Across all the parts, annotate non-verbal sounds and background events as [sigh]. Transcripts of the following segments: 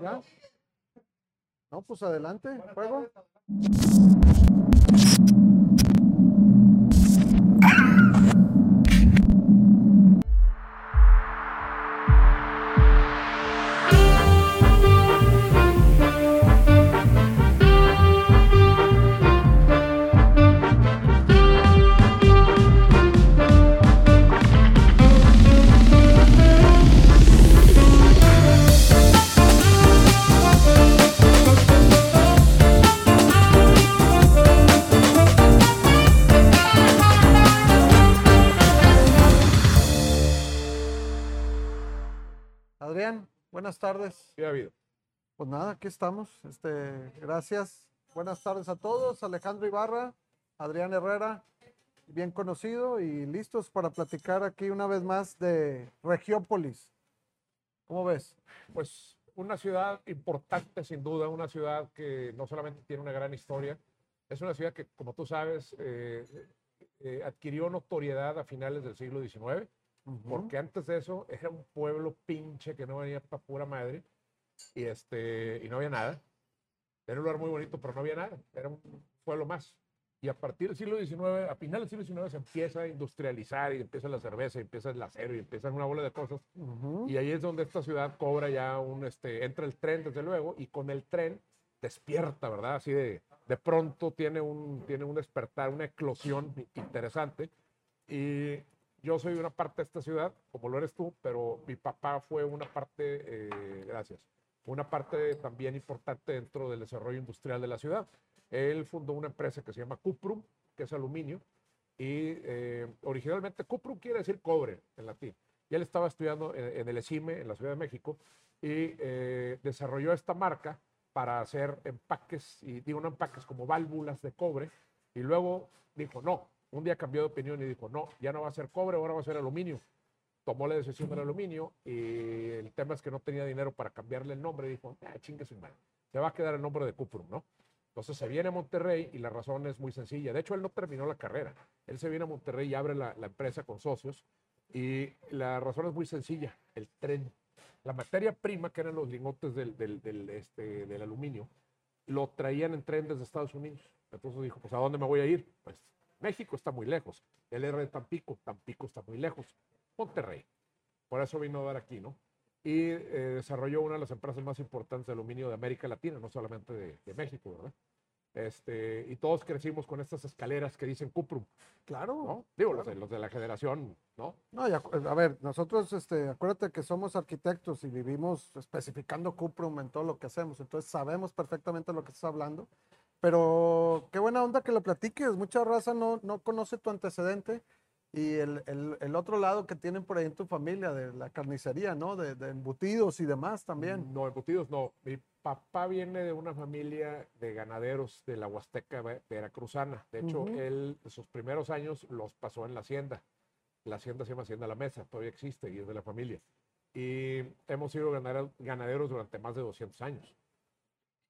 ¿Ya? No, pues adelante, juego. Tardes. ¿Qué ha habido? Pues nada, aquí estamos. Este, gracias. Buenas tardes a todos. Alejandro Ibarra, Adrián Herrera, bien conocido y listos para platicar aquí una vez más de Regiópolis. ¿Cómo ves? Pues una ciudad importante, sin duda, una ciudad que no solamente tiene una gran historia, es una ciudad que, como tú sabes, eh, eh, adquirió notoriedad a finales del siglo XIX, porque antes de eso era un pueblo pinche que no venía para pura madre y, este, y no había nada. Era un lugar muy bonito, pero no había nada. Era un pueblo más. Y a partir del siglo XIX, a finales del siglo XIX, se empieza a industrializar y empieza la cerveza, y empieza el acero, y empiezan una bola de cosas. Ujú. Y ahí es donde esta ciudad cobra ya un, este, entra el tren, desde luego, y con el tren despierta, ¿verdad? Así de, de pronto tiene un, tiene un despertar, una eclosión interesante. Y yo soy una parte de esta ciudad, como lo eres tú, pero mi papá fue una parte, eh, gracias, una parte también importante dentro del desarrollo industrial de la ciudad. Él fundó una empresa que se llama Cuprum, que es aluminio, y eh, originalmente Cuprum quiere decir cobre en latín. Y él estaba estudiando en, en el ESIME, en la Ciudad de México, y eh, desarrolló esta marca para hacer empaques, y digo no empaques como válvulas de cobre, y luego dijo, no, un día cambió de opinión y dijo, no, ya no va a ser cobre, ahora va a ser aluminio. Tomó la decisión del aluminio y el tema es que no tenía dinero para cambiarle el nombre. Dijo, ah, chingue su madre, se va a quedar el nombre de Cuprum, ¿no? Entonces se viene a Monterrey y la razón es muy sencilla. De hecho, él no terminó la carrera. Él se viene a Monterrey y abre la, empresa con socios. Y la razón es muy sencilla, el tren. La materia prima, que eran los lingotes del, del, del, este, del aluminio, lo traían en tren desde Estados Unidos. Entonces dijo, pues ¿a dónde me voy a ir? Pues México está muy lejos. Él era de Tampico, Tampico está muy lejos. Monterrey. Por eso vino a dar aquí, ¿no? Y eh, desarrolló una de las empresas más importantes de aluminio de América Latina, no solamente de, de México, ¿verdad? Este, y todos crecimos con estas escaleras que dicen Cuprum, Claro. ¿no? Digo, los, de, los de la generación, ¿no? No, a ver, nosotros, este, acuérdate que somos arquitectos y vivimos especificando Cuprum en todo lo que hacemos, entonces sabemos perfectamente lo que estás hablando, pero qué buena onda que lo platiques, mucha raza no, no conoce tu antecedente y el, el- el otro lado que tienen por ahí en tu familia, de la carnicería, ¿no? De, de embutidos y demás también. No, embutidos no. Mi papá viene de una familia de ganaderos de la Huasteca ve- veracruzana. De hecho, Ujú. él sus primeros años los pasó en la hacienda. La hacienda se llama Hacienda La Mesa, todavía existe y es de la familia. Y hemos sido ganaderos durante más de 200 años.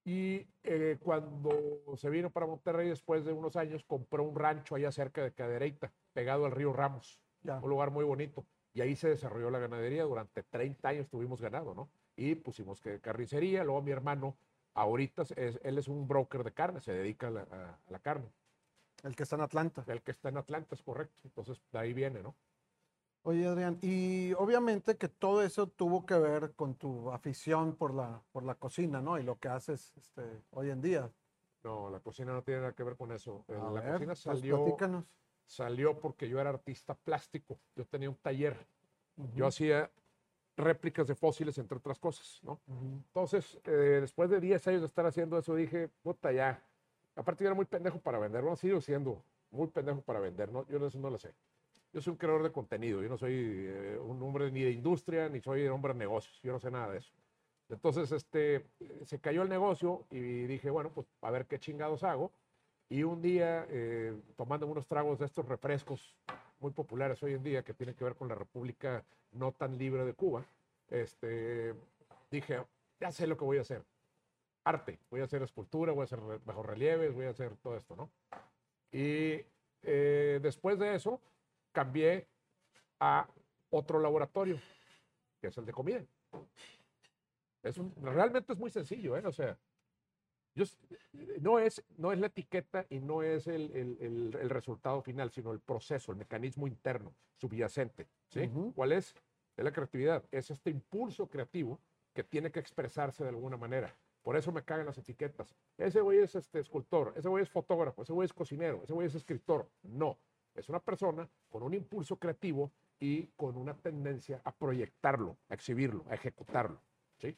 Y eh, cuando se vino para Monterrey después de unos años, compró un rancho allá cerca de Cadereyta, pegado al río Ramos Ya. un lugar muy bonito. Y ahí se desarrolló la ganadería. Durante 30 años tuvimos ganado, ¿no? Y pusimos que carnicería. Luego mi hermano, ahorita, es- él es un broker de carne, se dedica a la, a- a la carne. El que está en Atlanta. El que está en Atlanta es correcto. Entonces, de ahí viene, ¿no? Oye, Adrián, y obviamente que todo eso tuvo que ver con tu afición por la, por la cocina, ¿no? Y lo que haces este, hoy en día. No, la cocina no tiene nada que ver con eso. Eh, A la ver, cocina pues, salió, platícanos. salió porque yo era artista plástico. Yo tenía un taller. Yo Ujú, hacía réplicas de fósiles, entre otras cosas, ¿no? ujú. Entonces, eh, después de 10 años de estar haciendo eso, dije, puta, ya. Aparte, yo era muy pendejo para vender. Bueno, sigo siendo muy pendejo para vender, ¿no? Yo de eso no lo sé. Yo soy un creador de contenido. Yo no soy eh, un hombre ni de industria, ni soy un hombre de negocios. Yo no sé nada de eso. Entonces, este, se cayó el negocio y dije, bueno, pues a ver qué chingados hago. Y un día, eh, tomando unos tragos de estos refrescos muy populares hoy en día, que tienen que ver con la República no tan libre de Cuba, este, dije, ya sé lo que voy a hacer. Arte. Voy a hacer escultura, voy a hacer re- bajorrelieves, voy a hacer todo esto, ¿no? Y eh, después de eso, cambié a otro laboratorio, que es el de comida. Es un- realmente es muy sencillo, ¿eh? O sea, yo, no, es, no es la etiqueta y no es el, el- el- el resultado final, sino el proceso, el mecanismo interno, subyacente. ¿sí? ¿Cuál es? Es la creatividad. Es este impulso creativo que tiene que expresarse de alguna manera. Por eso me cagan las etiquetas. Ese güey es este escultor, ese güey es fotógrafo, ese güey es cocinero, ese güey es escritor. No, es una persona con un impulso creativo y con una tendencia a proyectarlo, a exhibirlo, a ejecutarlo. ¿sí?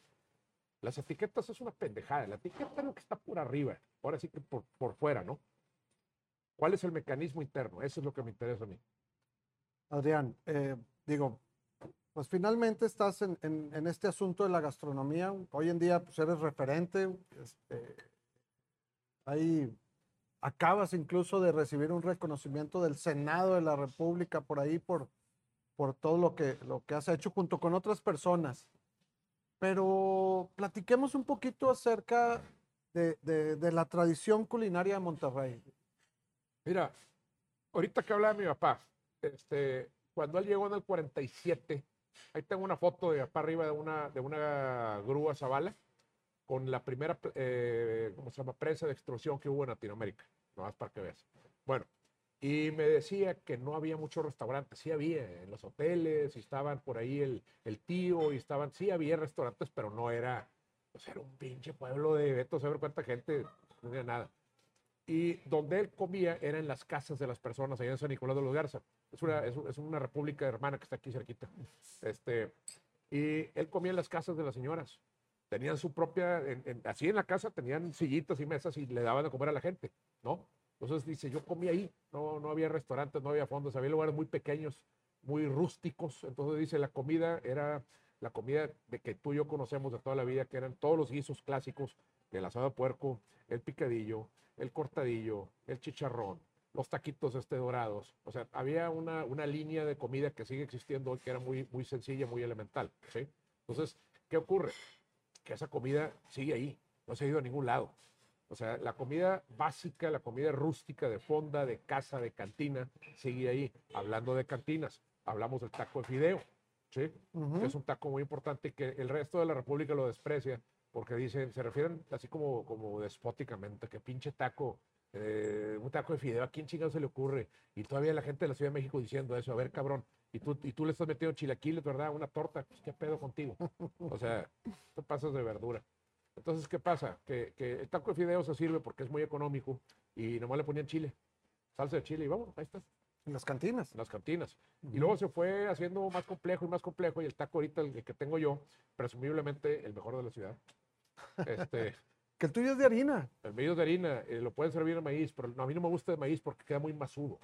Las etiquetas es una pendejada. La etiqueta es lo que está por arriba, ahora sí que por, por fuera, ¿no? ¿Cuál es el mecanismo interno? Eso es lo que me interesa a mí. Adrián, eh, digo, pues finalmente estás en, en- este asunto de la gastronomía. Hoy en día pues eres referente. este, ahí acabas incluso de recibir un reconocimiento del Senado de la República por ahí por, por todo lo que, lo que has hecho junto con otras personas. Pero platiquemos un poquito acerca de, de- la tradición culinaria de Monterrey. Mira, ahorita que hablaba de mi papá, este, cuando él llegó en el 47, ahí tengo una foto de papá arriba de una, de una grúa Zavala con la primera, eh, ¿cómo se llama?, prensa de extrusión que hubo en Latinoamérica, nomás para que veas. Bueno, y me decía que no había muchos restaurantes, sí había en los hoteles, y estaban por ahí el, el tío, y estaban, sí había restaurantes, pero no era, pues era un pinche pueblo de Beto, saber cuánta gente, no tenía nada y donde él comía era en las casas de las personas allá en San Nicolás de los Garza. Es una, es, es una república hermana que está aquí cerquita. Este, y él comía en las casas de las señoras. Tenían su propia, así en la casa tenían sillitas y mesas y le daban de comer a la gente, ¿no? Entonces dice, yo comí ahí, no, no había restaurantes, no había fondos, había lugares muy pequeños, muy rústicos. Entonces dice, la comida era la comida de que tú y yo conocemos de toda la vida, que eran todos los guisos clásicos, el asado de puerco, el picadillo, el cortadillo, el chicharrón, los taquitos este dorados. O sea, había una, una línea de comida que sigue existiendo hoy que era muy, muy sencilla, muy elemental. Entonces, ¿qué ocurre? Que esa comida sigue ahí, no se ha ido a ningún lado. O sea, la comida básica, la comida rústica de fonda, de casa, de cantina, sigue ahí. Hablando de cantinas, hablamos del taco de fideo, ¿sí? Ujú. que es un taco muy importante que el resto de la República lo desprecia porque dicen, se refieren así como, como despóticamente, que pinche taco, eh, un taco de fideo, ¿a quién chingado se le ocurre? Y todavía la gente de la Ciudad de México diciendo eso, a ver, cabrón, y tú, y tú le estás metiendo chilaquiles, ¿verdad? Una torta, pues, ¿qué pedo contigo? O sea, [laughs] te pasas de verdura. Entonces, ¿qué pasa? Que, que el taco de fideo se sirve porque es muy económico y nomás le ponían chile, salsa de chile y vamos, ahí está En las cantinas. en las cantinas. Y luego se fue haciendo más complejo y más complejo. Y el taco ahorita, el que tengo yo, presumiblemente el mejor de la ciudad. Este, [laughs] Que el tuyo es de harina. el medio de harina eh, lo pueden servir de maíz, pero no, a mí no me gusta de maíz porque queda muy masudo.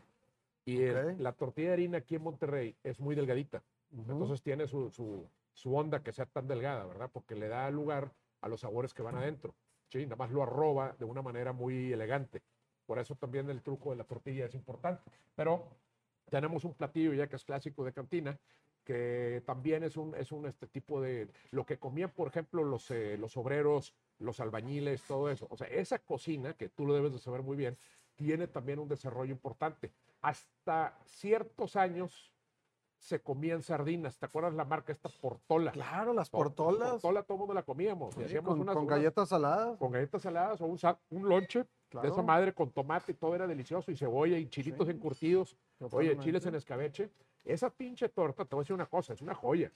Y el- la tortilla de harina aquí en Monterrey es muy delgadita. Ujú. Entonces tiene su, su, su onda que sea tan delgada, ¿verdad? Porque le da lugar a los sabores que van adentro. Sí, nada más lo arroba de una manera muy elegante. Por eso también el truco de la tortilla es importante. Pero tenemos un platillo ya que es clásico de cantina, que también es un, es un este tipo de, lo que comían, por ejemplo, los, eh, los obreros, los albañiles, todo eso. O sea, esa cocina, que tú lo debes de saber muy bien, tiene también un desarrollo importante. Hasta ciertos años se comían sardinas. ¿Te acuerdas la marca esta Portola? Claro, las To- portolas. Portola todo el mundo la comíamos. sí, hacíamos con, unas- con galletas saladas. con galletas saladas o un, un lonche de esa claro, madre con tomate y todo era delicioso y cebolla y chilitos Sí. encurtidos. Oye, chiles en escabeche. Esa pinche torta, te voy a decir una cosa, es una joya.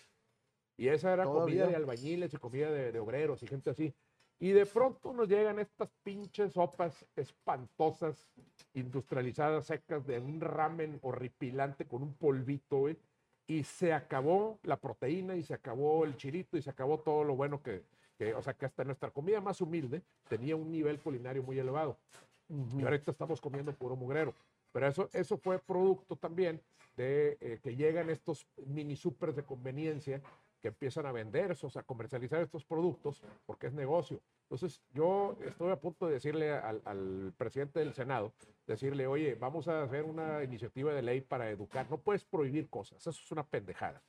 Y esa era comida Todavía. de albañiles y comida de, de obreros y gente así. Y de pronto nos llegan estas pinches sopas espantosas, industrializadas, secas, de un ramen horripilante con un polvito, güey. Y se acabó la proteína y se acabó el chilito y se acabó todo lo bueno que, que, o sea, que hasta nuestra comida más humilde tenía un nivel culinario muy elevado. Y ahorita estamos comiendo puro mugrero. Pero eso, eso fue producto también de eh, que llegan estos mini supers de conveniencia que empiezan a vender, esos, a comercializar estos productos porque es negocio. Entonces, yo estoy a punto de decirle al, al presidente del Senado, decirle, oye, vamos a hacer una iniciativa de ley para educar. No puedes prohibir cosas, eso es una pendejada.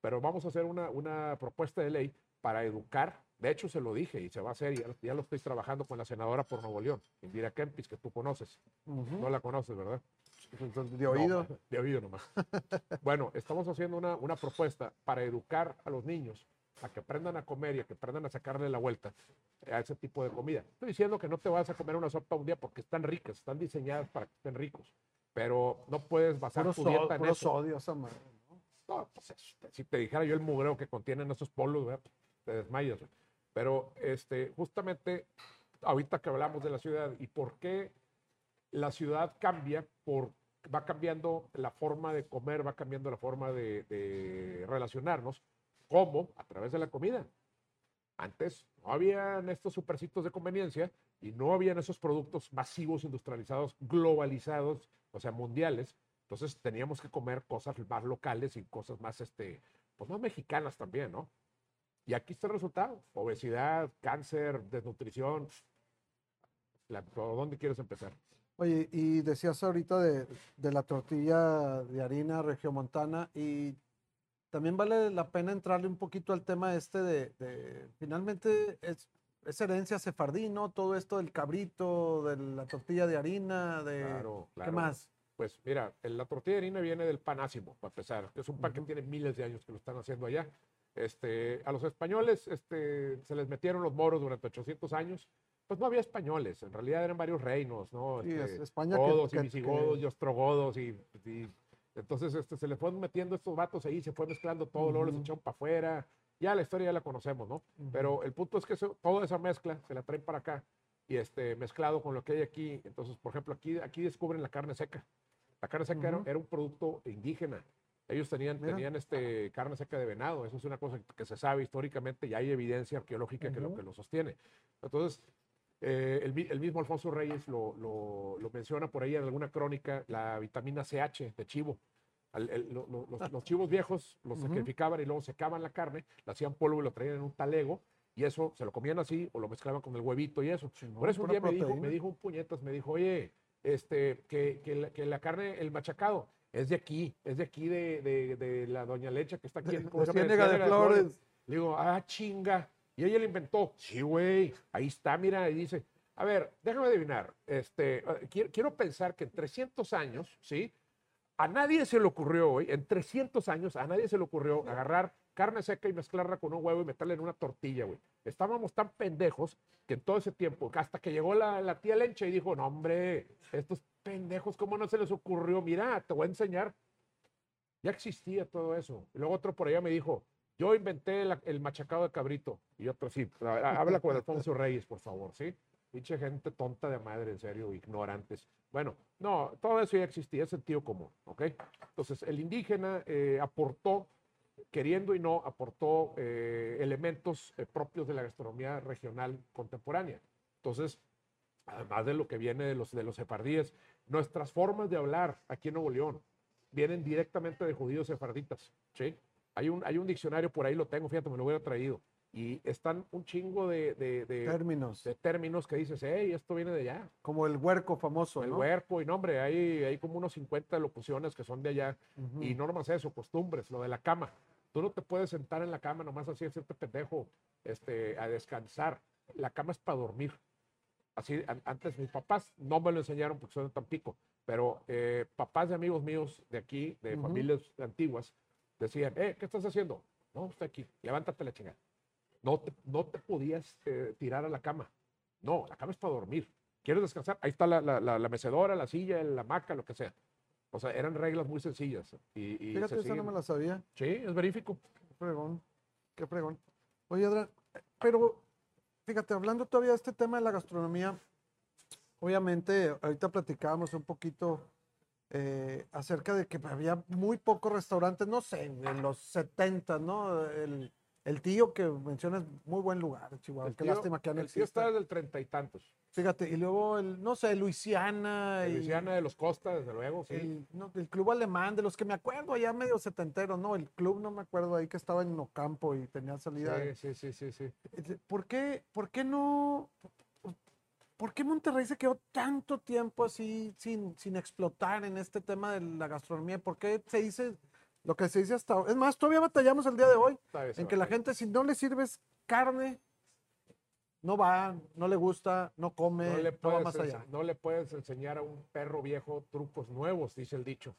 Pero vamos a hacer una, una propuesta de ley para educar. De hecho, se lo dije y se va a hacer, ya, ya lo estoy trabajando con la senadora por Nuevo León, Indira Kempis, que tú conoces. No la conoces, ¿verdad? De oído. No, de oído nomás. [laughs] bueno, estamos haciendo una, una propuesta para educar a los niños a que aprendan a comer y a que aprendan a sacarle la vuelta a ese tipo de comida. Estoy diciendo que no te vas a comer una sopa un día porque están ricas, están diseñadas para que estén ricos, pero no puedes basar Puro, tu so- dieta en puro eso. sodio esa madre. ¿no? No, pues, es- si te dijera yo el mugreo que contienen esos polos, ¿verdad? te desmayas. güey. Pero este, justamente ahorita que hablamos de la ciudad y por qué la ciudad cambia, por, va cambiando la forma de comer, va cambiando la forma de, relacionarnos, ¿cómo? A través de la comida. Antes no habían estos supercitos de conveniencia y no habían esos productos masivos, industrializados, globalizados, o sea, mundiales. Entonces teníamos que comer cosas más locales y cosas más, este, pues más mexicanas también, ¿no? Y aquí está el resultado. Obesidad, cáncer, desnutrición. La- ¿Por dónde quieres empezar? Oye, y decías ahorita de, de la tortilla de harina regiomontana y también vale la pena entrarle un poquito al tema este de, de- finalmente es, es herencia sefardí, ¿no? Todo esto del cabrito, de la tortilla de harina, de... Claro, ¿Qué claro. más? Pues mira, la tortilla de harina viene del panásimo, para empezar, que es un pan que tiene miles de años que lo están haciendo allá. Este, a los españoles este, se les metieron los moros durante 800 años. Pues no había españoles, en realidad eran varios reinos, ¿no? Sí, es Este, España godos que- y visigodos que- y ostrogodos y, y- entonces este, se le fueron metiendo estos vatos ahí, se fue mezclando todo, luego les echaron para afuera. Ya la historia ya la conocemos, ¿no? Pero el punto es que eso- toda esa mezcla se la traen para acá y este, mezclado con lo que hay aquí. Entonces, por ejemplo, aquí, aquí descubren la carne seca. La carne seca era un producto indígena. Ellos tenían, Mira. tenían este, carne seca de venado. Eso es una cosa que se sabe históricamente y hay evidencia arqueológica que, lo, que lo sostiene. Entonces, eh, el, el mismo Alfonso Reyes lo, lo- lo menciona por ahí en alguna crónica, la vitamina CH de chivo. Al- el- lo- lo- los, los chivos viejos los Ujú. sacrificaban y luego secaban la carne, la hacían polvo y lo traían en un talego y eso se lo comían así o lo mezclaban con el huevito y eso. Chingón, Por eso un día me dijo, me dijo un puñetas, me dijo, oye, este, que, que la, que la carne, el machacado, es de aquí, es de aquí de, de- de la Doña Lecha que está aquí. En- de. Le digo, ah, chinga. Y ella le inventó. Sí, güey, ahí está, mira, y dice, a ver, déjame adivinar, este, eh, quiero, quiero pensar que en 300 años, ¿sí? A nadie se le ocurrió, güey, en 300 años, a nadie se le ocurrió agarrar carne seca y mezclarla con un huevo y meterla en una tortilla, güey. Estábamos tan pendejos que en todo ese tiempo, hasta que llegó la, la tía Lencha y dijo, no, hombre, estos pendejos, ¿cómo no se les ocurrió? Mira, te voy a enseñar. Ya existía todo eso. Y luego otro por allá me dijo, yo inventé la- el machacado de cabrito. Y otro, sí, ver, habla con Alfonso Reyes, por favor, ¿sí? Pinche gente tonta de madre, en serio, ignorantes. Bueno, no, todo eso ya existía, es sentido común, ¿ok? Entonces, el indígena eh, aportó, queriendo y no, aportó eh, elementos eh, propios de la gastronomía regional contemporánea. Entonces, además de lo que viene de los, de los sefardíes, nuestras formas de hablar aquí en Nuevo León vienen directamente de judíos sefarditas, ¿sí? Hay un, hay un diccionario por ahí, lo tengo, fíjate, me lo hubiera traído. Y están un chingo de, de- de- Términos, de términos que dices, hey, esto viene de allá. como el huerco famoso, El ¿no? huerco, y no, hombre, hay, hay como unos 50 locuciones que son de allá. Ujú. Y no nomás eso, costumbres, lo de la cama. Tú no te puedes sentar en la cama nomás así, hacerte pendejo, este, a descansar. La cama es para dormir. Así, antes mis papás no me lo enseñaron porque son de Tampico, pero eh, papás de amigos míos de aquí, de familias antiguas, decían, eh, ¿qué estás haciendo? No, estoy aquí, levántate la chingada. No te, no te podías eh, tirar a la cama. No, la cama es para dormir. ¿Quieres descansar? Ahí está la, la- la- la mecedora, la silla, la hamaca, lo que sea. O sea, eran reglas muy sencillas. Y, y Fíjate, se esa no me la sabía. Sí, es verífico. Qué fregón, qué fregón. Oye, Adrián, pero fíjate, hablando todavía de este tema de la gastronomía, obviamente ahorita platicábamos un poquito eh, acerca de que había muy pocos restaurantes, no sé, en los 70, ¿no? El, el tío que mencionas, muy buen lugar, Chihuahua. El Qué tío- lástima que ya no el tío está desde el treinta y tantos. Fíjate, y luego el, no sé, Luisiana. y Luisiana de los Costa, desde luego, sí. el, no, el club alemán, de los que me acuerdo allá medio setentero, ¿no? El club no me acuerdo ahí que estaba en Ocampo y tenía salida. Sí, sí, sí, sí, sí. Eh, ¿Por qué, por qué no? ¿Por qué Monterrey se quedó tanto tiempo así sin, sin explotar en este tema de la gastronomía? ¿Por qué se dice lo que se dice hasta ahora? Es más, todavía batallamos el día de hoy en que la gente, si no le sirves carne, no va, no le gusta, no come, no no, le, va puedes más ense- allá. no le puedes enseñar a un perro viejo trucos nuevos, dice el dicho.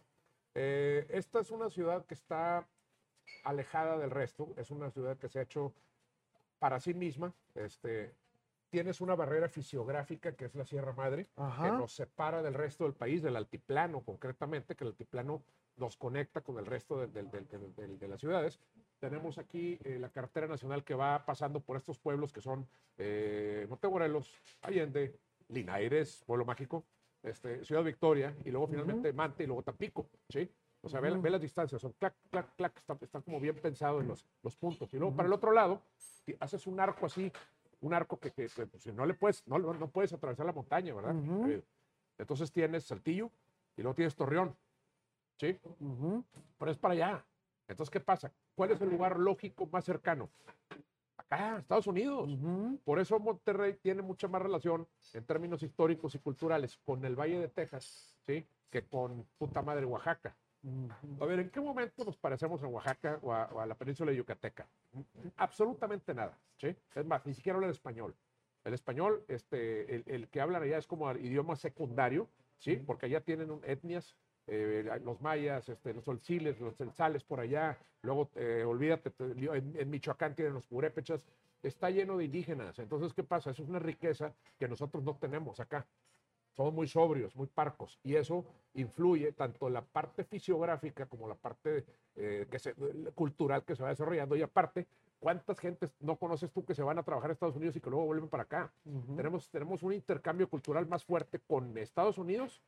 Eh, esta es una ciudad que está alejada del resto, es una ciudad que se ha hecho para sí misma. Este, tienes una barrera fisiográfica que es la Sierra Madre, Ajá. que nos separa del resto del país, del altiplano concretamente, que el altiplano nos conecta con el resto del- del- del- de las ciudades. Tenemos aquí eh, la carretera nacional que va pasando por estos pueblos que son eh, Montemorelos, Allende, Linares, Pueblo Mágico, este, Ciudad Victoria, y luego finalmente Mante y luego Tampico, ¿sí? O sea, ve, la- Ujú. ve las distancias, son clac, clac, clac, están, están como bien pensados en los, los puntos. Y luego para el otro lado, haces un arco así, un arco que, que, que, pues, no le puedes, no, no puedes atravesar la montaña, ¿verdad? Entonces tienes Saltillo y luego tienes Torreón, ¿sí? Ujú. Pero es para allá. Entonces, ¿qué pasa? ¿Cuál es el lugar lógico más cercano? Acá, Estados Unidos. Ujú. Por eso Monterrey tiene mucha más relación en términos históricos y culturales con el Valle de Texas, ¿sí? Que con puta madre Oaxaca. A ver, ¿en qué momento nos parecemos a Oaxaca o a, o a la península de Yucateca? Absolutamente nada, ¿sí? Es más, ni siquiera hablan español. El español, este, el, el que hablan allá es como idioma secundario, ¿sí? Porque allá tienen un- etnias, eh, los mayas, este, los solciles, los celzales por allá, luego, eh, olvídate, te- en, en Michoacán tienen los purépechas, está lleno de indígenas. Entonces, ¿qué pasa? Eso es una riqueza que nosotros no tenemos acá somos muy sobrios, muy parcos, y eso influye tanto la parte fisiográfica como la parte eh, que se- cultural que se va desarrollando, y aparte, ¿cuántas gentes no conoces tú que se van a trabajar a Estados Unidos y que luego vuelven para acá? Ujú. Tenemos, tenemos un intercambio cultural más fuerte con Estados Unidos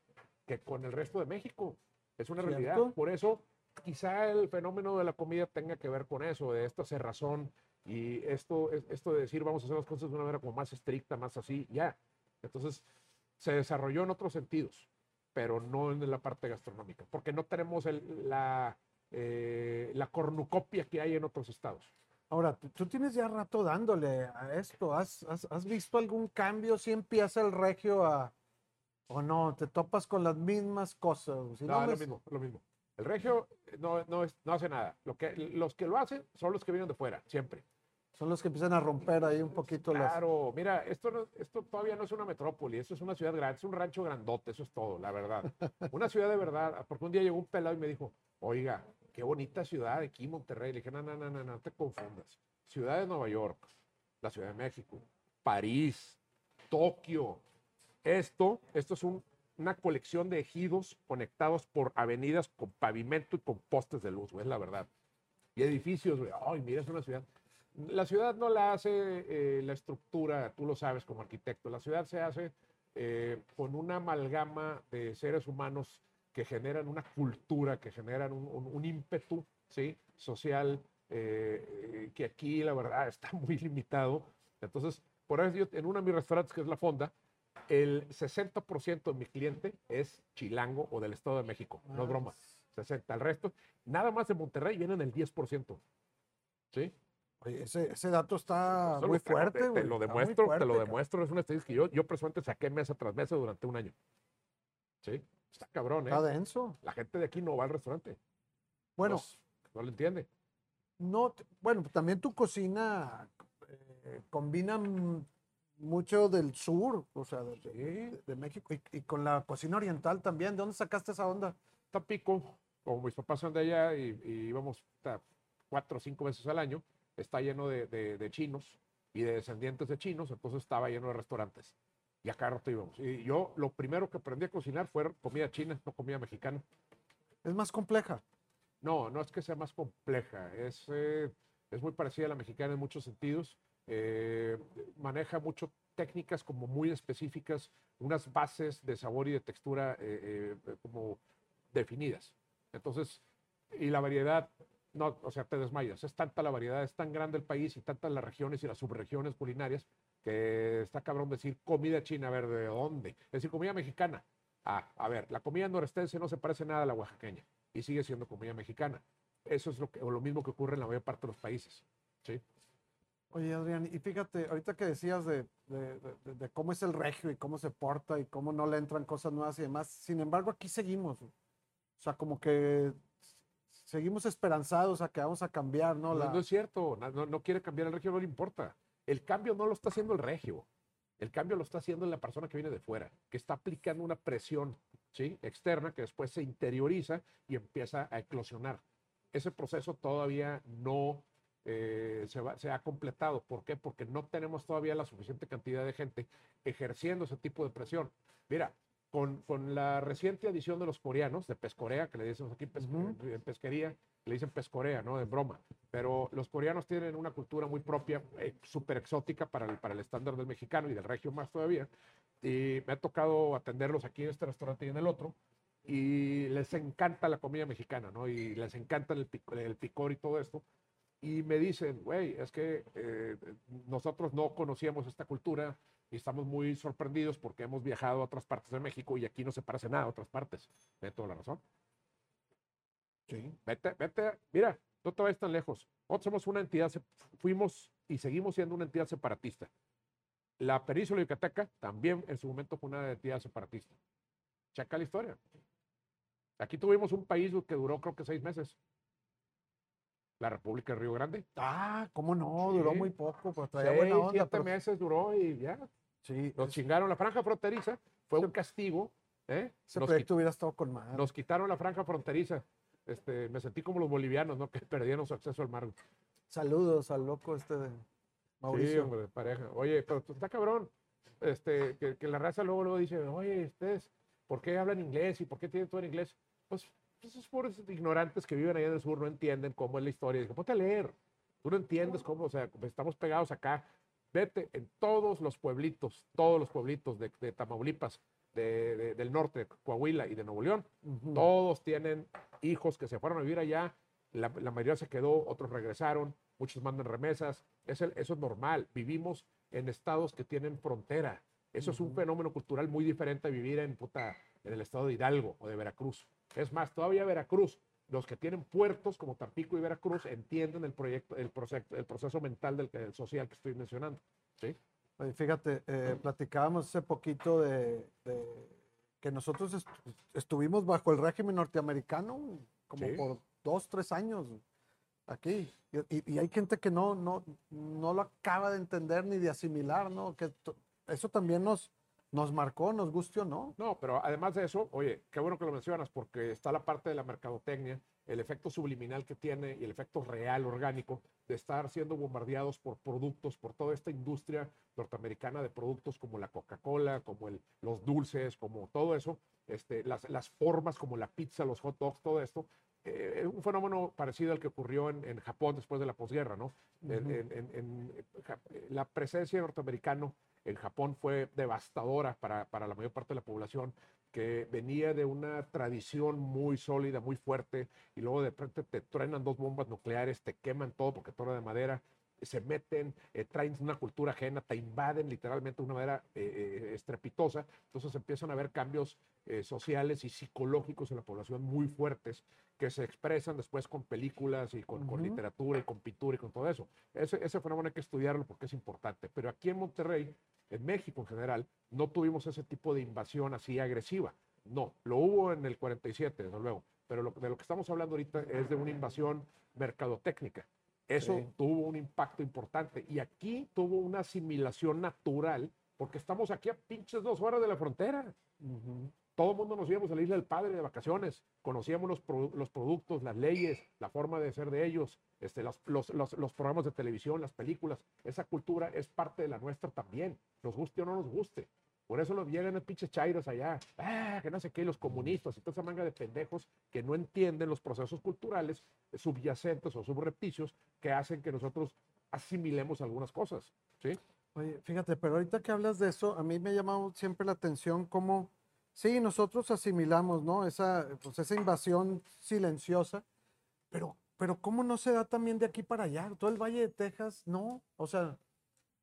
que con el resto de México. Es una realidad. Por eso, quizá el fenómeno de la comida tenga que ver con eso, de esta cerrazón y esto, es- esto de decir vamos a hacer las cosas de una manera como más estricta, más así, ya. Entonces, se desarrolló en otros sentidos, pero no en la parte gastronómica, porque no tenemos el- la, eh, la cornucopia que hay en otros estados. Ahora, tú, tú tienes ya rato dándole a esto. ¿Has, has, has visto algún cambio? ¿Si empieza el regio a... o no? ¿Te topas con las mismas cosas? Si No, es lo mismo, lo mismo. El regio eh, no, no, es- no hace nada. Lo que, los que lo hacen son los que vienen de fuera, siempre. Son los que empiezan a romper ahí un poquito las... Claro, mira, esto, no- esto todavía no es una metrópoli, esto es una ciudad grande, es un rancho grandote, eso es todo, la verdad. Una ciudad de verdad, porque un día llegó un pelado y me dijo, oiga, qué bonita ciudad aquí, Monterrey. Le dije, no, no, no, no, no te confundas. Ciudad de Nueva York, la Ciudad de México, París, Tokio. Esto, esto es un- una colección de ejidos conectados por avenidas con pavimento y con postes de luz, güey, es la verdad. Y edificios, güey. Ay, mira, es una ciudad. La ciudad no la hace eh, la estructura, tú lo sabes como arquitecto. La ciudad se hace eh, con una amalgama de seres humanos que generan una cultura, que generan un, un- un ímpetu ¿sí? social, eh, eh, que aquí la verdad [laughs] está muy limitado. Entonces, por eso yo en uno de mis restaurantes, que es La Fonda, el 60% de mi cliente es chilango o del Estado de México. No es broma. 60. El resto, nada más de Monterrey, vienen el 10%. ¿Sí? Oye, ese, ese dato está muy te- fuerte, Te, güey, lo demuestro, te lo cabrón. demuestro. Es una estadística que yo, yo personalmente saqué mesa tras mesa durante un año. ¿Sí? Está cabrón, ¿eh? Está denso. La gente de aquí no va al restaurante. Bueno, No, no lo entiende. no, te- bueno, también tu cocina eh, combina mucho del sur, o sea, de, de- de México, y, y con la cocina oriental también. ¿De dónde sacaste esa onda? Tampico, como mis papás son de allá y, y íbamos cuatro o cinco veces al año, está lleno de chinos y de descendientes de chinos, entonces estaba lleno de restaurantes. Y acá rato íbamos. Y yo lo primero que aprendí a cocinar fue comida china, no comida mexicana. Es más compleja. No, no es que sea más compleja, es, eh, es muy parecida a la mexicana en muchos sentidos. Eh, maneja mucho técnicas como muy específicas, unas bases de sabor y de textura eh, eh, como definidas. Entonces, y la variedad, no, o sea, te desmayas. Es tanta la variedad, es tan grande el país y tantas las regiones y las subregiones culinarias que está cabrón decir comida china, a ver, ¿de dónde? Es decir, comida mexicana. Ah, a ver, la comida norestense no se parece nada a la oaxaqueña y sigue siendo comida mexicana. Eso es lo, que, o lo mismo que ocurre en la mayor parte de los países. ¿sí? Oye, Adrián, y fíjate, ahorita que decías de, de- de- de- cómo es el regio y cómo se porta y cómo no le entran cosas nuevas y demás, sin embargo, aquí seguimos. O sea, como que seguimos esperanzados a que vamos a cambiar, ¿no? No, La- no es cierto, no, no- no quiere cambiar el regio, no le importa. El cambio no lo está haciendo el regio, el cambio lo está haciendo la persona que viene de fuera, que está aplicando una presión ¿sí? externa que después se interioriza y empieza a eclosionar. ese proceso todavía no eh, se, va- se ha completado. ¿Por qué? Porque no tenemos todavía la suficiente cantidad de gente ejerciendo ese tipo de presión. Mira, con, con la reciente adición de los coreanos, de Pescorea, que le decimos aquí pes- Ujú. en pesquería, le dicen Pescorea, ¿no? De broma. Pero los coreanos tienen una cultura muy propia, eh, súper exótica para el, para el estándar del mexicano y del regio más todavía. Y me ha tocado atenderlos aquí en este restaurante y en el otro. Y les encanta la comida mexicana, ¿no? Y les encanta el, pic- el picor y todo esto. Y me dicen, güey, es que eh, nosotros no conocíamos esta cultura y estamos muy sorprendidos porque hemos viajado a otras partes de México y aquí no se parece nada a otras partes. Tiene toda la razón. Sí. Vete, vete, mira, no te vayas tan lejos. Nosotros somos una entidad, fuimos y seguimos siendo una entidad separatista. La península de Yucateca también en su momento fue una entidad separatista. Checa la historia. Aquí tuvimos un país que duró creo que seis meses. La República de Río Grande. Ah, ¿cómo no? Duró Sí. muy poco, pues traía Seis, buena onda. siete pero- meses duró y ya. Sí, Nos es- chingaron la franja fronteriza. Fue un castigo. ¿eh? ese Nos, proyecto hubiera estado con más. nos quitaron la franja fronteriza. Este, me sentí como los bolivianos, ¿no? [laughs] Que perdieron su acceso al mar. Saludos al loco este de Sí, Mauricio. hombre, pareja. Oye, pero tú- está cabrón. Este, que, que la raza luego, luego dice, oye, ustedes, ¿por qué hablan inglés y por qué tienen todo en inglés? Pues esos pobres ignorantes que viven allá en el sur no entienden cómo es la historia. Digo, ponte a leer. Tú no entiendes cómo, o sea, como estamos pegados acá. Vete en todos los pueblitos, todos los pueblitos de, de Tamaulipas, de- de- del norte, de Coahuila y de Nuevo León, todos tienen hijos que se fueron a vivir allá, la, la mayoría se quedó, otros regresaron, muchos mandan remesas, es el- eso es normal. Vivimos en estados que tienen frontera. Eso es un fenómeno cultural muy diferente a vivir en, puta, en el estado de Hidalgo o de Veracruz. Es más, todavía Veracruz, los que tienen puertos como Tampico y Veracruz entienden el proyecto, el proceso, el proceso mental del, del social que estoy mencionando. ¿sí? Fíjate, eh, platicábamos hace poquito de, de que nosotros est- estuvimos bajo el régimen norteamericano como Sí. por dos, tres años aquí. Y, y- y hay gente que no, no, no lo acaba de entender ni de asimilar, ¿no? Que eso también nos, nos marcó, nos guste o no. No, pero además de eso, oye, qué bueno que lo mencionas, porque está la parte de la mercadotecnia, el efecto subliminal que tiene y el efecto real, orgánico, de estar siendo bombardeados por productos, por toda esta industria norteamericana de productos como la Coca-Cola, como el- los dulces, como todo eso, este, las, las formas como la pizza, los hot dogs, todo esto. eh, un fenómeno parecido al que ocurrió en, en Japón después de la posguerra, ¿no? En- Ja- la presencia norteamericana en Japón fue devastadora para, para la mayor parte de la población, que venía de una tradición muy sólida, muy fuerte, y luego de repente te truenan dos bombas nucleares, te queman todo porque todo era de madera, se meten, eh, traen una cultura ajena, te invaden literalmente de una manera eh, eh, estrepitosa, entonces empiezan a haber cambios eh, sociales y psicológicos en la población muy fuertes que se expresan después con películas y con, literatura y con pintura y con todo eso. Ese, ese fenómeno hay que estudiarlo porque es importante. Pero aquí en Monterrey, en México en general, no tuvimos ese tipo de invasión así agresiva. No, lo hubo en el 47, desde luego. Pero lo- de lo que estamos hablando ahorita es de una invasión mercadotécnica. Eso Sí. tuvo un impacto importante. Y aquí tuvo una asimilación natural porque estamos aquí a pinches dos horas de la frontera todo el mundo nos íbamos a la isla del padre de vacaciones, conocíamos los, los productos, las leyes, la forma de ser de ellos, este, las- los, los- los programas de televisión, las películas. Esa cultura es parte de la nuestra también, nos guste o no nos guste. Por eso los llegan los pinches chairos allá, ah, que no sé qué, los comunistas y toda esa manga de pendejos que no entienden los procesos culturales subyacentes o subrepticios que hacen que nosotros asimilemos algunas cosas. ¿sí? Oye, fíjate, pero ahorita que hablas de eso, a mí me ha llamado siempre la atención cómo, sí, nosotros asimilamos, ¿no? Esa, pues esa invasión silenciosa, pero, pero cómo no se da también de aquí para allá. Todo el Valle de Texas, no, o sea,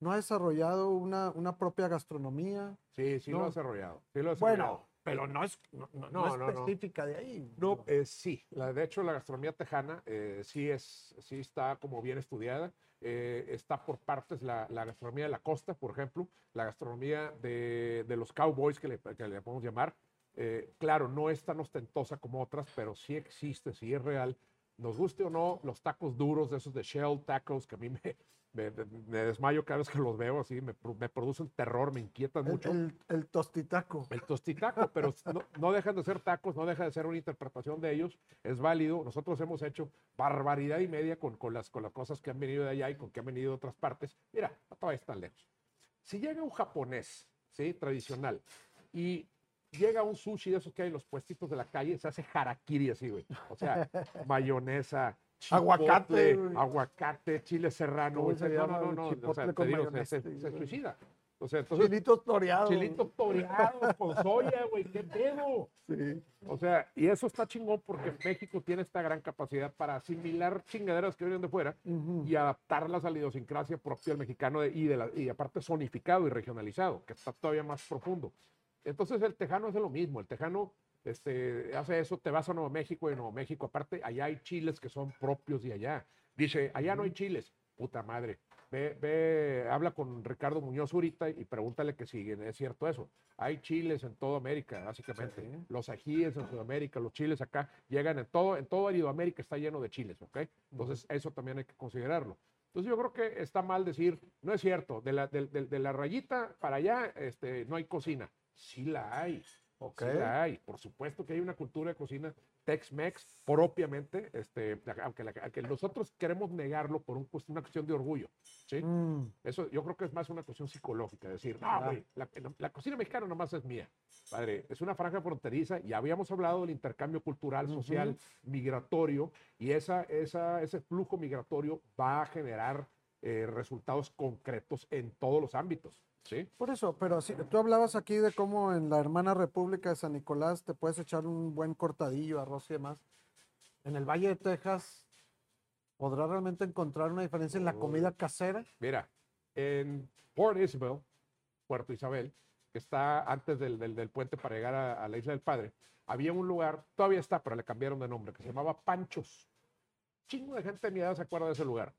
no ha desarrollado una, una propia gastronomía. Sí, sí lo No. ha desarrollado. sí lo ha desarrollado. Bueno, pero no es, no, no- no es específica de ahí. No, eh, sí. La, de hecho, la gastronomía tejana eh, sí, es, sí está como bien estudiada. Eh, está por partes la, la gastronomía de la costa, por ejemplo, la gastronomía de, de los cowboys, que le, que le podemos llamar. Eh, claro, no es tan ostentosa como otras, pero sí existe, sí es real. Nos guste o no, los tacos duros de esos de shell tacos, que a mí me, me, me- desmayo cada vez que los veo así, me, me producen terror, me inquietan El, mucho. el- el tostitaco. El tostitaco, pero [laughs] no, no dejan de ser tacos, no deja de ser una interpretación de ellos, es válido. Nosotros hemos hecho barbaridad y media con, con las, con las cosas que han venido de allá y con que han venido de otras partes. Mira, no te vayas tan lejos. Si llega un japonés, ¿sí? Tradicional, y llega un sushi de esos que hay en los puestitos de la calle, se hace harakiri así, güey. O sea, [laughs] mayonesa, Aguacate, chipotle, güey. aguacate, chile serrano, ¿Cómo güey. se No, no, no, no. O sea, te digo, se, se- se suicida. O sea, entonces, Chilitos toreados. chilitos toreados con soya, güey, qué pedo. Sí. O sea, y eso está chingón porque México tiene esta gran capacidad para asimilar chingaderas que vienen de fuera Ujú. y adaptarlas a la idiosincrasia propia del mexicano de- y, de la, y aparte zonificado y regionalizado, que está todavía más profundo. Entonces el tejano hace lo mismo, el tejano este, hace eso, te vas a Nuevo México y Nuevo México aparte allá hay chiles que son propios de allá. Dice, allá no hay chiles, puta madre. Ve, ve, habla con Ricardo Muñoz ahorita y pregúntale que si es cierto eso. Hay chiles en toda América, básicamente. Sí. Los ajíes en Sudamérica, los chiles acá llegan en todo, en toda América está lleno de chiles, ¿ok? Entonces, eso también hay que considerarlo. Entonces, yo creo que está mal decir, no es cierto, de la, de, de- de la rayita para allá este, no hay cocina. Sí la hay. Ok. Sí la hay. Por supuesto que hay una cultura de cocina Tex-Mex propiamente, este, aunque, la- aunque nosotros queremos negarlo por un una cuestión de orgullo. ¿sí? Mm, Eso yo creo que es más una cuestión psicológica, decir, no, güey, la, la- la cocina mexicana nomás es mía. Padre, es una franja fronteriza, ya habíamos hablado del intercambio cultural, social, migratorio, y esa, esa, ese flujo migratorio va a generar eh, resultados concretos en todos los ámbitos. ¿sí? Por eso, pero si, tú hablabas aquí de cómo en la hermana República de San Nicolás te puedes echar un buen cortadillo, arroz y demás. En el Valle de Texas, ¿podrás realmente encontrar una diferencia en la comida casera? Mira, en Port Isabel, Puerto Isabel, que está antes del, del- del puente para llegar a, a la Isla del Padre, había un lugar, todavía está, pero le cambiaron de nombre, que se llamaba Panchos. Chingo de gente de mi edad se acuerda de ese lugar.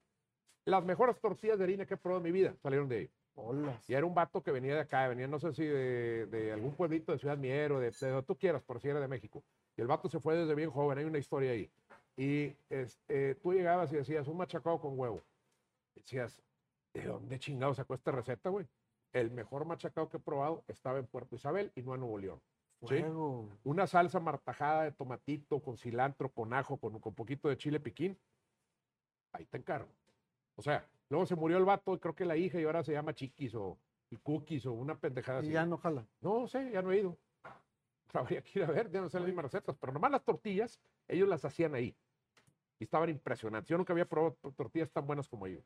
Las mejores tortillas de harina que he probado en mi vida salieron de ahí. Hola. Y era un vato que venía de acá, venía no sé si de, de algún pueblito de Ciudad Miero, de, de donde tú quieras, por si era de México. Y el vato se fue desde bien joven, hay una historia ahí. Y este, tú llegabas y decías, un machacado con huevo. Decías, ¿de dónde chingado sacó esta receta, güey? El mejor machacado que he probado estaba en Puerto Isabel y no en Nuevo León. ¿sí? Una salsa martajada de tomatito, con cilantro, con ajo, con un poquito de chile piquín. Ahí te encargo. O sea, luego se murió el vato, creo que la hija, y ahora se llama Chiquis o Cookies o una pendejada Y así. ya no jala. No sé, ya no he ido. Habría que ir a ver, ya no sé las mismas recetas, pero nomás las tortillas, ellos las hacían ahí. Y estaban impresionantes. Yo nunca había probado tor- tortillas tan buenas como ellos.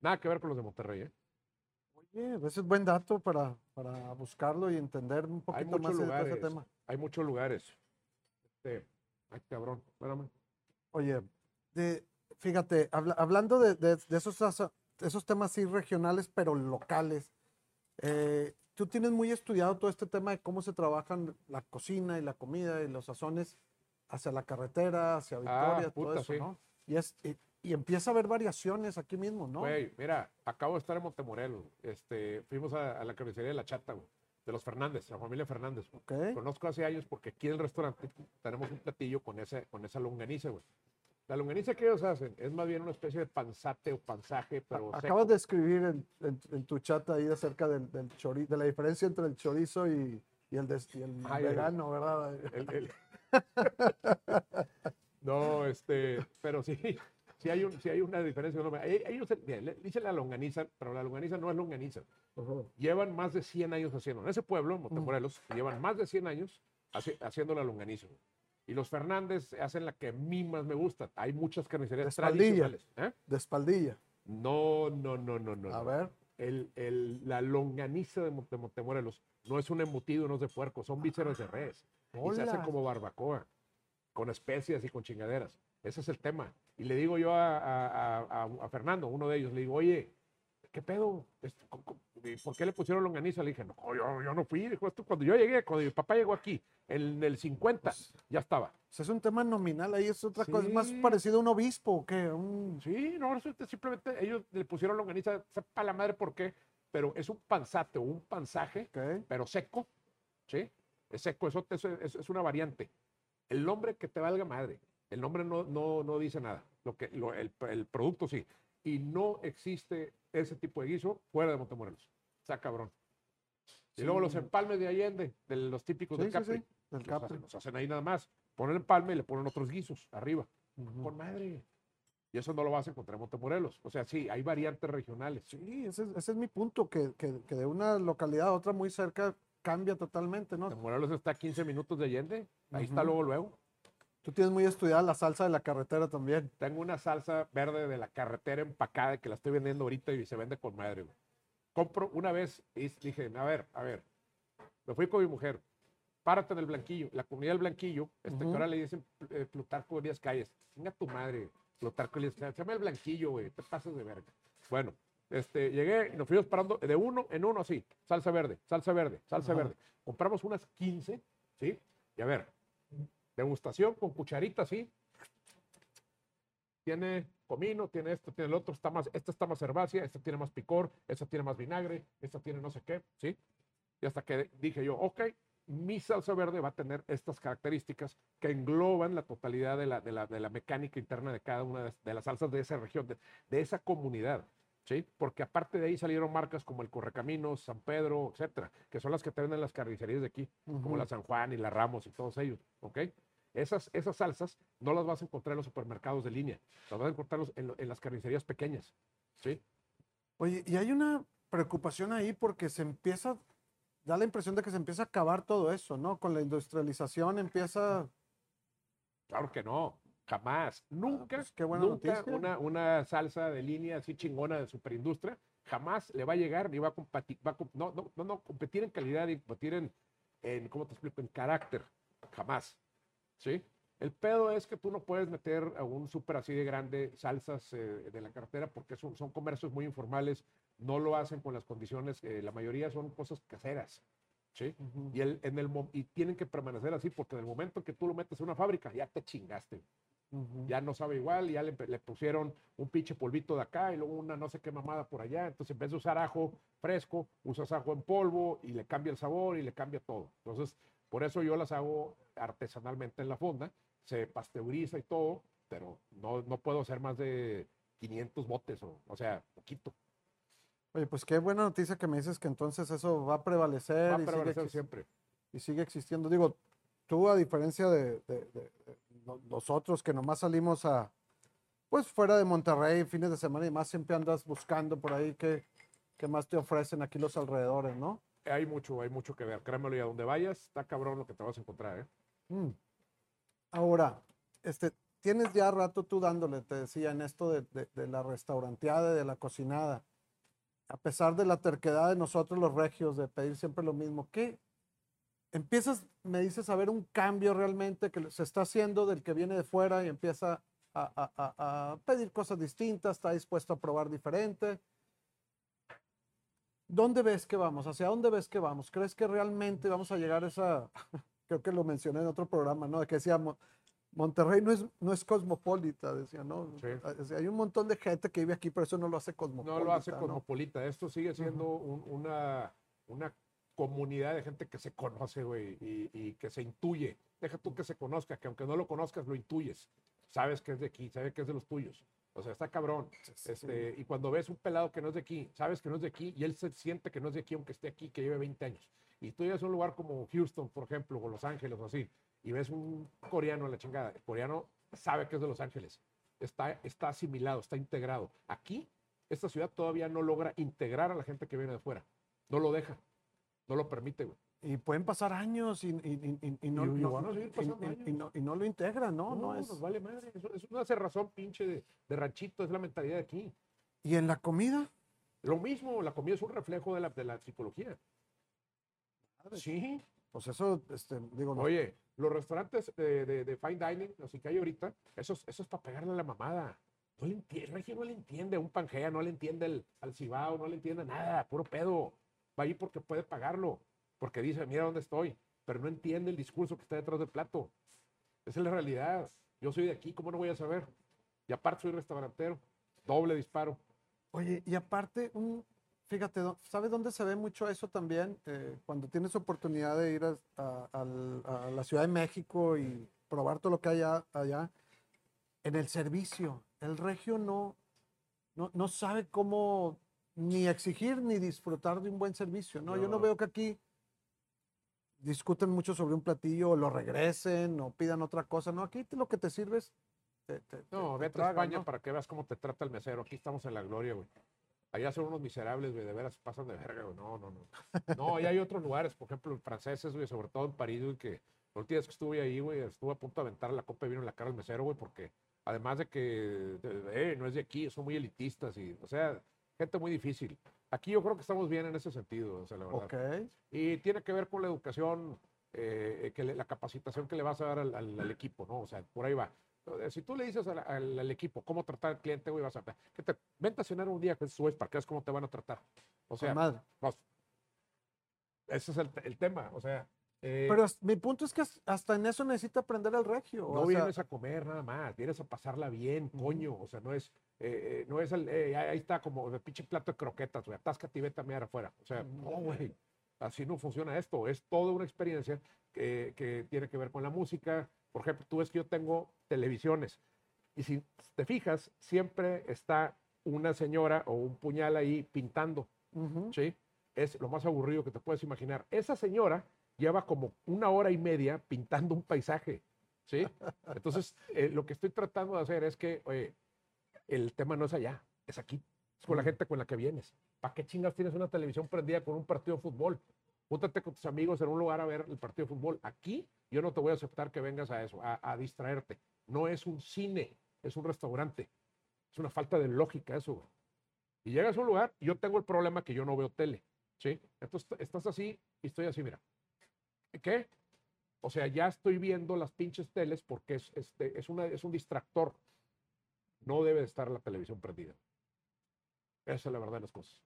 Nada que ver con los de Monterrey, ¿eh? Oye, ese es buen dato para, para buscarlo y entender un Hay poquito más muchos de ese lugares. tema. Hay muchos lugares. Este, ay, cabrón, espérame. Oye, de, fíjate, habla- hablando de, de- de esos, esos temas sí regionales, pero locales, eh, tú tienes muy estudiado todo este tema de cómo se trabajan la cocina y la comida y los sazones hacia la carretera, hacia Victoria, todo Ah, puta, eso, sí. ¿no? Y, es, y, y empieza a haber variaciones aquí mismo, ¿no? Güey, mira, acabo de estar en Montemorelos. Este, fuimos a, a la carnicería de la Chata, güey, de los Fernández, la familia Fernández. Ok. Conozco hace años porque aquí en el restaurante tenemos un platillo con, ese, con esa longaniza, güey. La longaniza que ellos hacen es más bien una especie de panzate o panzaje, pero. Acabas de escribir en, en- en tu chat ahí acerca del, del chori- de la diferencia entre el chorizo y, y el, des- y el Ay, el- vegano, ¿verdad? El- el- no, este, pero sí, sí hay, un, sí hay una diferencia. enorme. E- Ellos, le dicen la longaniza, pero la longaniza no es longaniza. Llevan más de 100 años haciendo. En ese pueblo, Montemorelos, llevan más de 100 años haci- haciendo la longaniza. Y los Fernández hacen la que a mí más me gusta. Hay muchas carnicerías Espaldilla. tradicionales. ¿eh? De espaldilla. No, no, no, no, no. A no. ver. El, el- la longaniza de Monte- Montemorelos no es un embutido, no es de puerco, son vísceras de res. Y se hace como barbacoa, con especias y con chingaderas. Ese es el tema. Y le digo yo a- a- a- a Fernando, uno de ellos, le digo, oye, ¿qué pedo? ¿Por qué le pusieron longaniza? Le dije, no, yo, yo no fui. Dijo, esto cuando yo llegué, cuando mi papá llegó aquí, en el 50, ya estaba. Es un tema nominal, ahí es otra cosa, es más parecido a un obispo, ¿o qué? Un... Sí, no, simplemente ellos le pusieron longaniza, sepa la madre por qué, pero es un panzate o un panzaje pero seco, ¿sí? Es seco, eso, eso es, es una variante. El nombre que te valga madre, el nombre no, no, no dice nada, lo que, lo- el, el producto sí. y no existe ese tipo de guiso fuera de Montemorelos. Está cabrón. Y luego los empalmes de Allende, de los típicos Sí, del Capri. sí, del los, Capri. hacen, los hacen ahí nada más. Ponen empalme y le ponen otros guisos arriba. Con madre. Y eso no lo vas a encontrar en Montemorelos. O sea, sí, hay variantes regionales. Sí, ese, es- ese es mi punto, que, que- que de una localidad a otra muy cerca cambia totalmente, ¿no? Montemorelos está a 15 minutos de Allende. Ahí está luego, luego. Tú tienes muy estudiada la salsa de la carretera también. Tengo una salsa verde de la carretera empacada que la estoy vendiendo ahorita y se vende con madre, güey. Compro una vez y dije, a ver, a ver. Me fui con mi mujer. Párate en el Blanquillo. La comunidad del Blanquillo, este, Ujú. que ahora le dicen eh, Plutarco Elías Calles. Venga tu madre, Plutarco Elías Calles. Se llama el Blanquillo, güey. Te pasas de verga. Bueno, este, llegué y nos fuimos parando de uno en uno así. Salsa verde, salsa verde, salsa Ajá. verde. Compramos unas 15, ¿sí? Y a ver, degustación con cucharita así. Tiene comino, tiene esto, tiene el otro, está más, esta está más herbácea, esta tiene más picor, esta tiene más vinagre, esta tiene no sé qué, ¿sí? Y hasta que dije yo, ok, mi salsa verde va a tener estas características que engloban la totalidad de la, de la, de la mecánica interna de cada una de, de las salsas de esa región, de, de esa comunidad. ¿Sí? Porque aparte de ahí salieron marcas como el Correcaminos, San Pedro, etcétera, que son las que te venden las carnicerías de aquí, como Ujú. la San Juan y la Ramos y todos ellos, ¿ok? Esas, esas salsas no las vas a encontrar en los supermercados de línea, las vas a encontrar en, en las carnicerías pequeñas, ¿sí? Oye, y hay una preocupación ahí porque se empieza, da la impresión de que se empieza a acabar todo eso, ¿no? Con la industrialización empieza, Claro que no, jamás, nunca, pues, qué buena nunca una, una salsa de línea así chingona de superindustria, jamás le va a llegar ni va a competir, va a no, no, no, no, competir en calidad y competir en, en, ¿cómo te explico?, en carácter, jamás, ¿sí? El pedo es que tú no puedes meter a un súper así de grande salsas eh, de la cartera porque son, son comercios muy informales, no lo hacen con las condiciones, eh, la mayoría son cosas caseras, ¿sí? Ujú. Y, el, en el, y tienen que permanecer así porque en el momento que tú lo metes en una fábrica, ya te chingaste. Ujú. Ya no sabe igual, ya le, le pusieron un pinche polvito de acá y luego una no sé qué mamada por allá. Entonces, en vez de usar ajo fresco, usas ajo en polvo y le cambia el sabor y le cambia todo. Entonces, por eso yo las hago artesanalmente en la fonda. Se pasteuriza y todo, pero no, no puedo hacer más de 500 botes, o, o sea, poquito. Oye, pues qué buena noticia que me dices que entonces eso va a prevalecer, Va a y, sigue prevalecer siempre. y sigue existiendo. Digo, tú a diferencia de, de- de- de no- nosotros que nomás salimos a, pues fuera de Monterrey, fines de semana y más, siempre andas buscando por ahí qué, qué más te ofrecen aquí los alrededores, ¿no? Hay mucho, hay mucho que ver. Créemelo, y a donde vayas, está cabrón lo que te vas a encontrar, ¿eh? Mm. Ahora, este, tienes ya rato tú dándole, te decía, en esto de, de- de la restauranteada, de la cocinada. A pesar de la terquedad de nosotros los regios de pedir siempre lo mismo, ¿qué? Empiezas, me dices, a ver un cambio realmente que se está haciendo del que viene de fuera y empieza a, a- a- a pedir cosas distintas, está dispuesto a probar diferente. ¿Dónde ves que vamos? ¿Hacia dónde ves que vamos? ¿Crees que realmente vamos a llegar a esa, [laughs] creo que lo mencioné en otro programa, ¿no? Que decía, Mo- Monterrey no es, no es cosmopolita, decía, ¿no? Sí. Ah, decía, hay un montón de gente que vive aquí, pero eso no lo hace cosmopolita. No lo hace ¿no? cosmopolita. Esto sigue siendo un- una, una comunidad de gente que se conoce, güey, y, y que se intuye. Deja tú que se conozca, que aunque no lo conozcas, lo intuyes. Sabes que es de aquí, sabes que es de los tuyos. O sea, está cabrón. Este, Y cuando ves un pelado que no es de aquí, sabes que no es de aquí, y él se siente que no es de aquí, aunque esté aquí, que lleve 20 años. Y tú llegas a un lugar como Houston, por ejemplo, o Los Ángeles, o así, y ves un coreano en la chingada. El coreano sabe que es de Los Ángeles. Está, está asimilado, está integrado. Aquí, esta ciudad todavía no logra integrar a la gente que viene de fuera. No lo deja. No lo permite, güey. Y pueden pasar años y, y- y- y no, lo integran, ¿no? No, es, nos vale madre. Eso, eso no hace razón, pinche de, de ranchito, es la mentalidad de aquí. Y en la comida, Lo mismo, la comida es un reflejo de la, de la psicología. Sí. pues eso, este, digo, no- Oye, los restaurantes de, de- de fine dining, así que hay ahorita, eso, es- eso es para pegarle a la mamada. No le entiende, no le entiende a un pangea, no le entiende el- al cibao, no le entiende nada, puro pedo. Va ahí porque puede pagarlo, porque dice, mira dónde estoy, pero no entiende el discurso que está detrás del plato. Esa es la realidad. Yo soy de aquí, ¿cómo no voy a saber? Y aparte soy restaurantero, doble disparo. Oye, y aparte, un, fíjate, ¿sabes dónde se ve mucho eso también? Eh, cuando tienes oportunidad de ir a, a- a la Ciudad de México y probar todo lo que hay allá, en el servicio. El regio no, no, no sabe cómo ni exigir ni disfrutar de un buen servicio, ¿no? Yo no No. veo que aquí discuten mucho sobre un platillo, o lo regresen o pidan otra cosa, ¿no? Aquí te- lo que te sirves, te, te- No, te vete a tragan, España ¿no? para que veas cómo te trata el mesero. Aquí estamos en la gloria, güey. Allá son unos miserables, güey, de veras pasan de verga, güey. No, no, no. No, y hay otros lugares, por ejemplo, en franceses, güey, sobre todo en París, güey, que la última vez que estuve ahí, güey, estuve a punto de aventar la copa de vino en la cara al mesero, güey, porque además de que, eh, no es de aquí, son muy elitistas y, o sea, gente muy difícil. Aquí yo creo que estamos bien en ese sentido, o sea, la verdad. Ok. Y tiene que ver con la educación, eh, que le- la capacitación que le vas a dar al, al- al equipo, ¿no? O sea, por ahí va. Si tú le dices al, equipo cómo tratar al cliente, güey, vas a que te vente a cenar un día con güeyes para que veas cómo te van a tratar. O sea, madre. pues, ese es el, el tema. O sea, eh, Pero mi punto es que as- hasta en eso necesita aprender el regio. no o sea, vienes a comer nada más, vienes a pasarla bien, coño. O sea, no es, eh, eh, no es el, eh, ahí está como el pinche plato de croquetas, güey, atáscate y vete a afuera. O sea, no, güey, así no funciona esto. Es toda una experiencia que, que tiene que ver con la música. Por ejemplo, tú ves que yo tengo televisiones y si te fijas, siempre está una señora o un puñal ahí pintando. ujú. ¿sí? Es lo más aburrido que te puedes imaginar. Esa señora lleva como una hora y media pintando un paisaje, ¿sí? Entonces, eh, lo que estoy tratando de hacer es que, oye, el tema no es allá, es aquí, es con la gente con la que vienes. ¿Para qué chingas tienes una televisión prendida con un partido de fútbol? Júntate con tus amigos en un lugar a ver el partido de fútbol. Aquí yo no te voy a aceptar que vengas a eso, a, a distraerte. No es un cine, es un restaurante. Es una falta de lógica eso, güey. Y llegas a un lugar, yo tengo el problema que yo no veo tele, ¿sí? Entonces estás así y estoy así, mira. ¿Qué? O sea, ya estoy viendo las pinches teles porque es, este, es, una, es un distractor. No debe de estar la televisión prendida. Esa es la verdad de las cosas.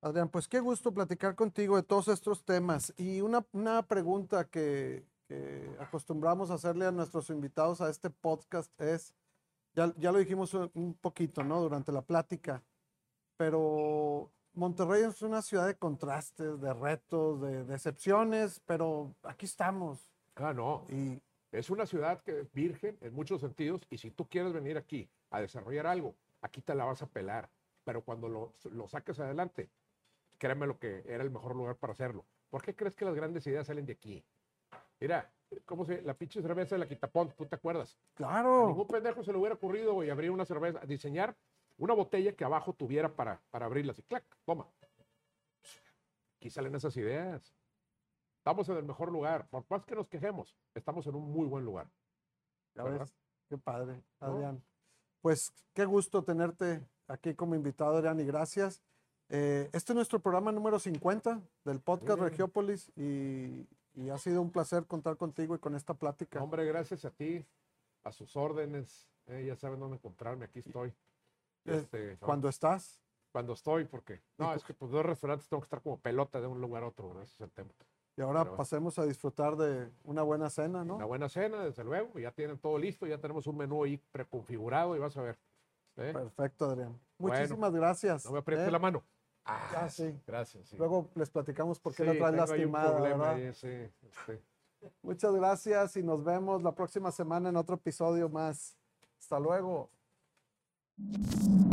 Adrián, pues qué gusto platicar contigo de todos estos temas. Y una, una pregunta que, que acostumbramos a hacerle a nuestros invitados a este podcast es, ya, ya lo dijimos un poquito, ¿no? Durante la plática, pero Monterrey es una ciudad de contrastes, de retos, de decepciones, pero aquí estamos. Ah, no. Y Es una ciudad que es virgen en muchos sentidos y si tú quieres venir aquí a desarrollar algo, aquí te la vas a pelar. Pero cuando lo, lo saques adelante, créeme lo que era el mejor lugar para hacerlo. ¿Por qué crees que las grandes ideas salen de aquí? Mira, ¿cómo se La pinche cerveza de la Quitapón, ¿tú te acuerdas? A claro, ningún pendejo se le hubiera ocurrido, güey, abrir una cerveza, diseñar una botella que abajo tuviera para, para abrirla así, clac, toma. Aquí salen esas ideas. Estamos en el mejor lugar. Por más que nos quejemos, estamos en un muy buen lugar. ya ¿verdad? ves, qué padre, ¿No? Adrián. Pues qué gusto tenerte aquí como invitado, Adrián, y gracias. Eh, este es nuestro programa número 50 del podcast Bien. Regiópolis y, y ha sido un placer contar contigo y con esta plática. Hombre, gracias a ti, a sus órdenes. eh, ya saben dónde encontrarme, aquí estoy. Eh, Este. Cuando estás, Cuando estoy, porque. No, es que pues dos restaurantes tengo que estar como pelota de un lugar a otro, ese es el tema. y ahora Pero bueno. pasemos a disfrutar de una buena cena, ¿no? Una buena cena, desde luego, ya tienen todo listo, ya tenemos un menú ahí preconfigurado y vas a ver. ¿eh? Perfecto, Adrián. Bueno, Muchísimas gracias. No me aprietes ¿eh? la mano. Ah, sí. Gracias. sí. Luego les platicamos por qué Sí, la traes lastimada, problema ¿verdad? ahí, sí, este. Muchas gracias y nos vemos la próxima semana en otro episodio más. Hasta luego. you